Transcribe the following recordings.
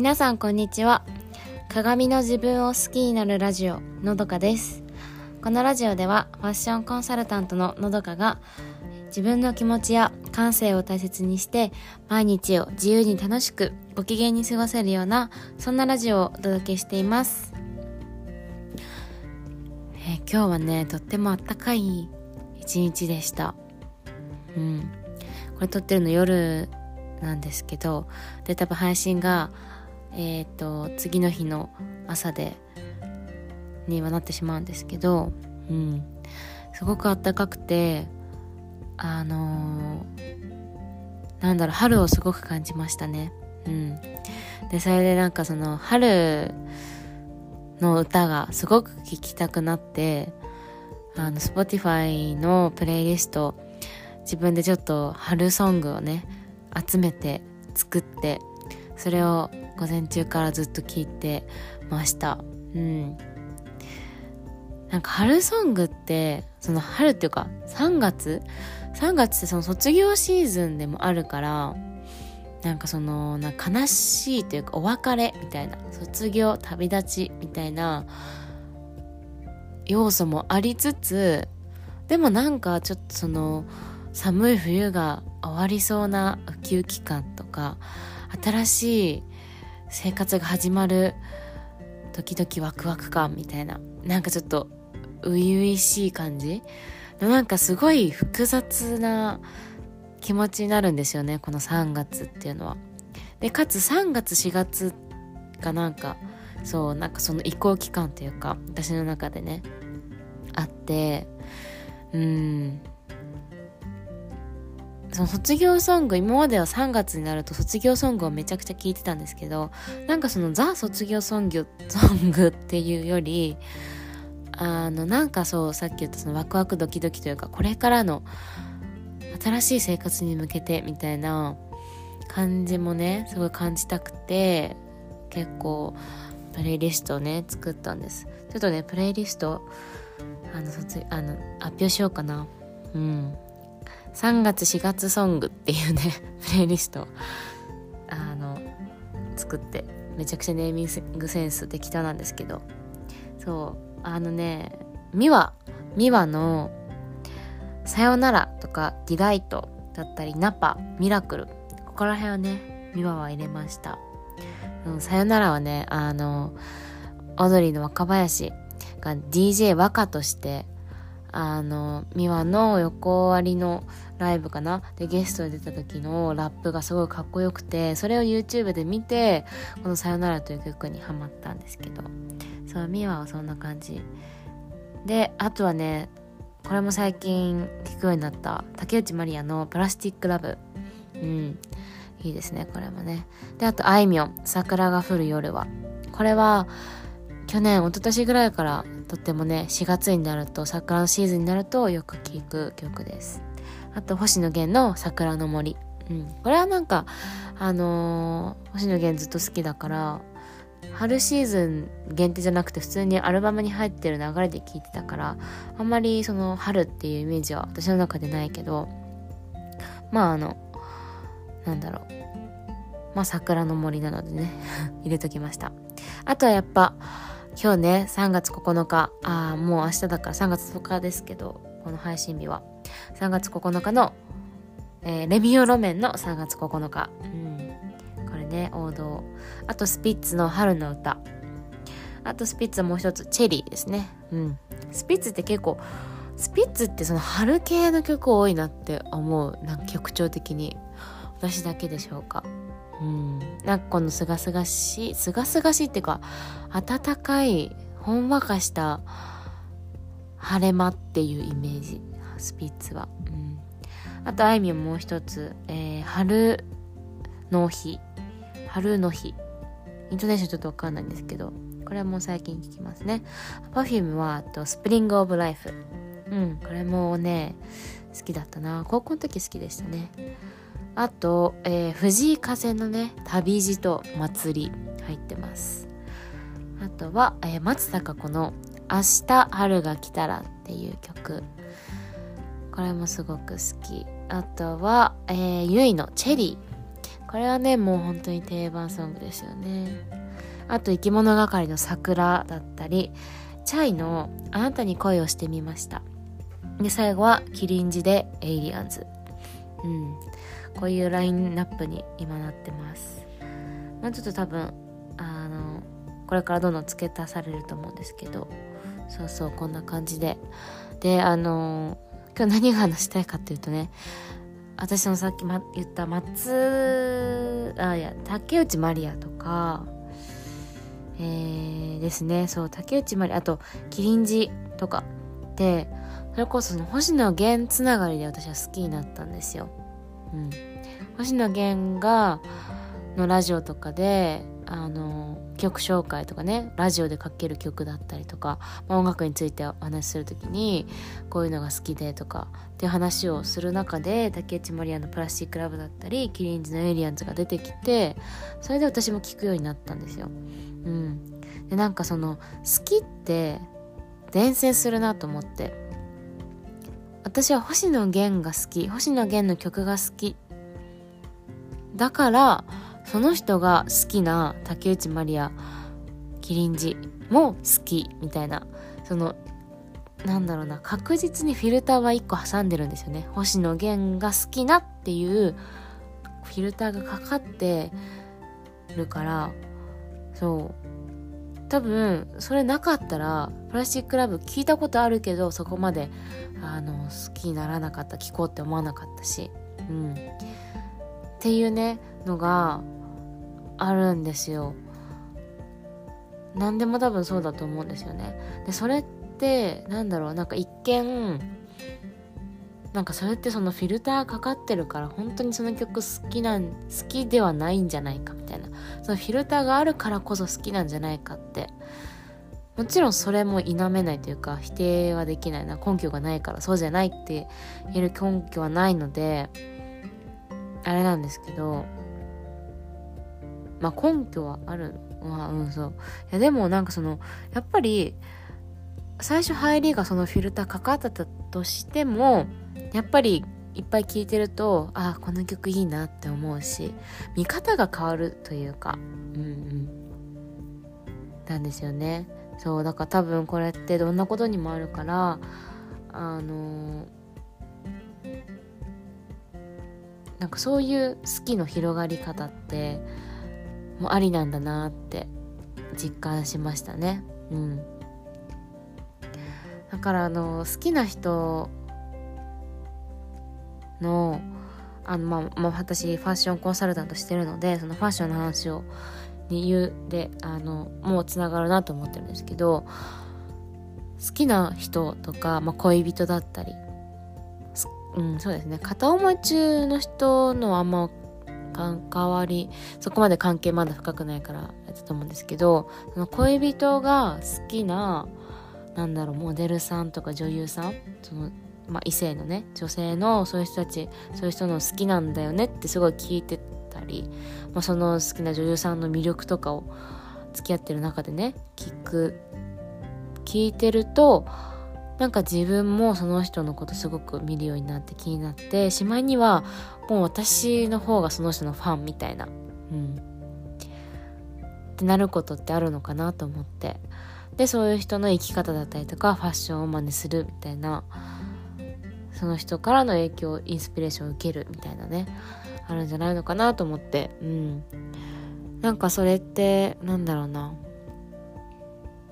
皆さんこんにちは。鏡の自分を好きになるラジオのどかです。このラジオではファッションコンサルタントののどかが自分の気持ちや感性を大切にして毎日を自由に楽しくご機嫌に過ごせるようなそんなラジオをお届けしています、えー、今日はねとってもあったかい一日でした。うん。これ撮ってるの夜なんですけどで多分配信がえっ、ー、と次の日の朝でにはなってしまうんですけどうん。すごくあったかくてあのー、なんだろう春をすごく感じましたね。うん。でそれでなんかその春の歌がすごく聴きたくなってあの Spotify のプレイリスト自分でちょっと春ソングをね集めて作ってそれを午前中からずっと聴いてました。うん。なんか春ソングってその春っていうか3月？3月ってその卒業シーズンでもあるからなんかそのな悲しいというかお別れみたいな卒業旅立ちみたいな要素もありつつでもなんかちょっとその寒い冬が終わりそうなウキウキ感とか新しい生活が始まる時々ワクワク感みたいな。なんかちょっと初々しい感じ？なんかすごい複雑な気持ちになるんですよねこの3月っていうのは。でかつ3月4月がなんかそうなんかその移行期間というか私の中でねあって。うん。その卒業ソング今までは3月になると卒業ソングをめちゃくちゃ聴いてたんですけどなんかそのザ卒業ソング ソングっていうよりあのなんかそうさっき言ったそのワクワクドキドキというかこれからの新しい生活に向けてみたいな感じもねすごい感じたくて結構プレイリストをね作ったんです。ちょっとねプレイリストあの卒あの発表しようかな。うん。3月4月ソングっていうね プレイリストあの作ってめちゃくちゃネーミングセンス適当なんですけど。そうあのねミワミワの「さよなら」とか「ディライト」だったり「ナパ」「ミラクル」ここら辺をねミワは入れました「うん、さよなら」はねあのオードリーの若林が DJ 和歌としてあの美和の横割りのライブかな？でゲストで出た時のラップがすごいかっこよくてそれを YouTube で見てこの「さよなら」という曲にハマったんですけど。そう美和はそんな感じ。であとはねこれも最近聴くようになった竹内まりやの「プラスティック・ラブ」うん。いいですねこれもね。であとあいみょん「桜が降る夜は」これは去年一昨年ぐらいからとってもね4月になると桜のシーズンになるとよく聴く曲です。あと星野源の「桜の森」うん、これはなんかあのー、星野源ずっと好きだから春シーズン限定じゃなくて普通にアルバムに入ってる流れで聴いてたからあんまりその春っていうイメージは私の中でないけどまああのなんだろう。まあ桜の森なのでね 入れときました。あとはやっぱ今日ね、3月9日、あもう明日だから3月10日ですけど、この配信日は。3月9日の、えー、レミオロメンの3月9日。うん。これね、王道。あと、スピッツの春の歌。あと、スピッツはもう一つ、チェリーですね。うん。スピッツって結構、スピッツってその春系の曲多いなって思う。なんか曲調的に。私だけでしょうか？うん、なんかこのすがすがしいすがすがしいっていうか暖かいほんわかした晴れ間っていうイメージ。スピッツは、うん、あとあいみょんもう一つ、えー、春の日。春の日。イントネーションちょっとわかんないんですけど。これはもう最近聞きますね。Perfume はあとスプリングオブライフ。うん。これもね好きだったな。高校の時好きでしたねあと、えー、藤井風のね旅路と祭り入ってます。あとは、えー、松たか子の「明日春が来たら」っていう曲。これもすごく好き。あとは、えー、ゆいの「チェリー」これはねもう本当に定番ソングですよね。あと生き物係の桜だったりチャイのあなたに恋をしてみました。で最後はキリンジでエイリアンズ。うん。こういうラインナップに今なってます。まあちょっと多分あのこれからどんどん付け足されると思うんですけどそうそうこんな感じで。であの今日何が話したいかっていうとね私のさっき、ま、言った松あいや竹内まりやとかえー、ですね。そう竹内まりあとキリンジとかでそれこそ星野源つながりで私は好きになったんですよ。うん、星野源がのラジオとかであの曲紹介とかねラジオでかける曲だったりとか、まあ、音楽についてお話しする時にこういうのが好きでとかっていう話をする中で竹内まりやの「プラスチックラブ」だったりキリンズの「エイリアンズ」が出てきてそれで私も聞くようになったんですよ。うん、でなんかその好きって伝染するなと思って私は星野源が好き。星野源の曲が好き。だからその人が好きな竹内まりやキリンジも好きみたいな。そのなんだろうな確実にフィルターは1個挟んでるんですよね。星野源が好きなっていうフィルターがかかってるから。そう。多分それなかったらプラスチックラブ聞いたことあるけどそこまであの好きにならなかった聞こうって思わなかったし。うん。っていうねのがあるんですよ。何でも多分そうだと思うんですよね。でそれってなんだろうなんか一見なんかそれってそのフィルターかかってるから本当にその曲好きなん好きではないんじゃないかみたいな。そのフィルターがあるからこそ好きなんじゃないかって。もちろんそれも否めないというか否定はできないな。根拠がないからそうじゃないって言える根拠はないのであれなんですけどまあ根拠はあるまあうんそう。いやでもなんかそのやっぱり最初入りがそのフィルターかかってたとしてもやっぱりいっぱい聴いてるとあこの曲いいなって思うし見方が変わるというかうんうん。なんですよね。そうだから多分これってどんなことにもあるからあのなんかそういう好きの広がり方ってもありなんだなって実感しましたね。うん。だからあの好きな人のあの、まあ、まあ、私ファッションコンサルタントしてるのでそのファッションの話をに言うであのもうつながるなと思ってるんですけど好きな人とか、まあ、恋人だったりうんそうですね。片思い中の人のあんま関わりそこまで関係まだ深くないからやったと思うんですけどその恋人が好きななんだろうモデルさんとか女優さんその、まあ、異性のね女性のそういう人たちそういう人の好きなんだよねってすごい聞いてたり、まあ、その好きな女優さんの魅力とかを付き合ってる中でね聞く聞いてるとなんか自分もその人のことすごく見るようになって気になってしまいにはもう私の方がその人のファンみたいなうん。ってなることってあるのかなと思って。でそういう人の生き方だったりとかファッションを真似するみたいなその人からの影響インスピレーションを受けるみたいなねあるんじゃないのかなと思って。うん。なんかそれってなんだろうな。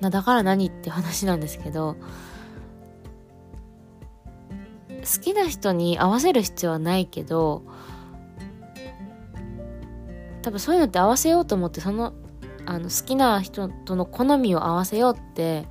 だから何って話なんですけど好きな人に合わせる必要はないけど多分そういうのって合わせようと思ってそのあの好きな人との好みを合わせようって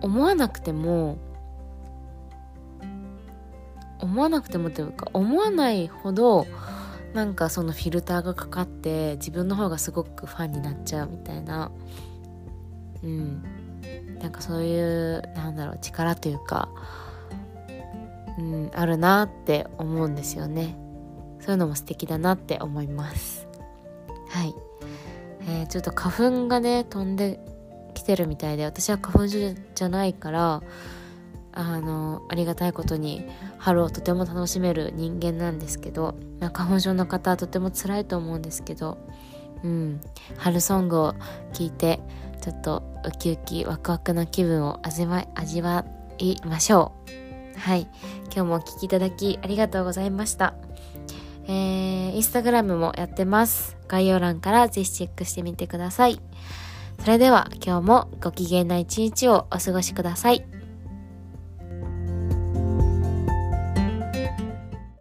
思わなくても思わなくてもというか思わないほどなんかそのフィルターがかかって自分の方がすごくファンになっちゃうみたいな。うん。なんかそういうなんだろう力というか、うん、あるなって思うんですよね。そういうのも素敵だなって思います。はい、えー、ちょっと花粉がね飛んできてるみたいで私は花粉症じゃないからあのありがたいことに春をとても楽しめる人間なんですけど、まあ、花粉症の方はとても辛いと思うんですけど、うん、春ソングを聴いてちょっとウキウキワクワクな気分を味わい味わいましょう。はい。今日もお聴きいただきありがとうございました。えー、インスタグラムもやってます。概要欄からぜひチェックしてみてください。それでは今日もご機嫌な一日をお過ごしください。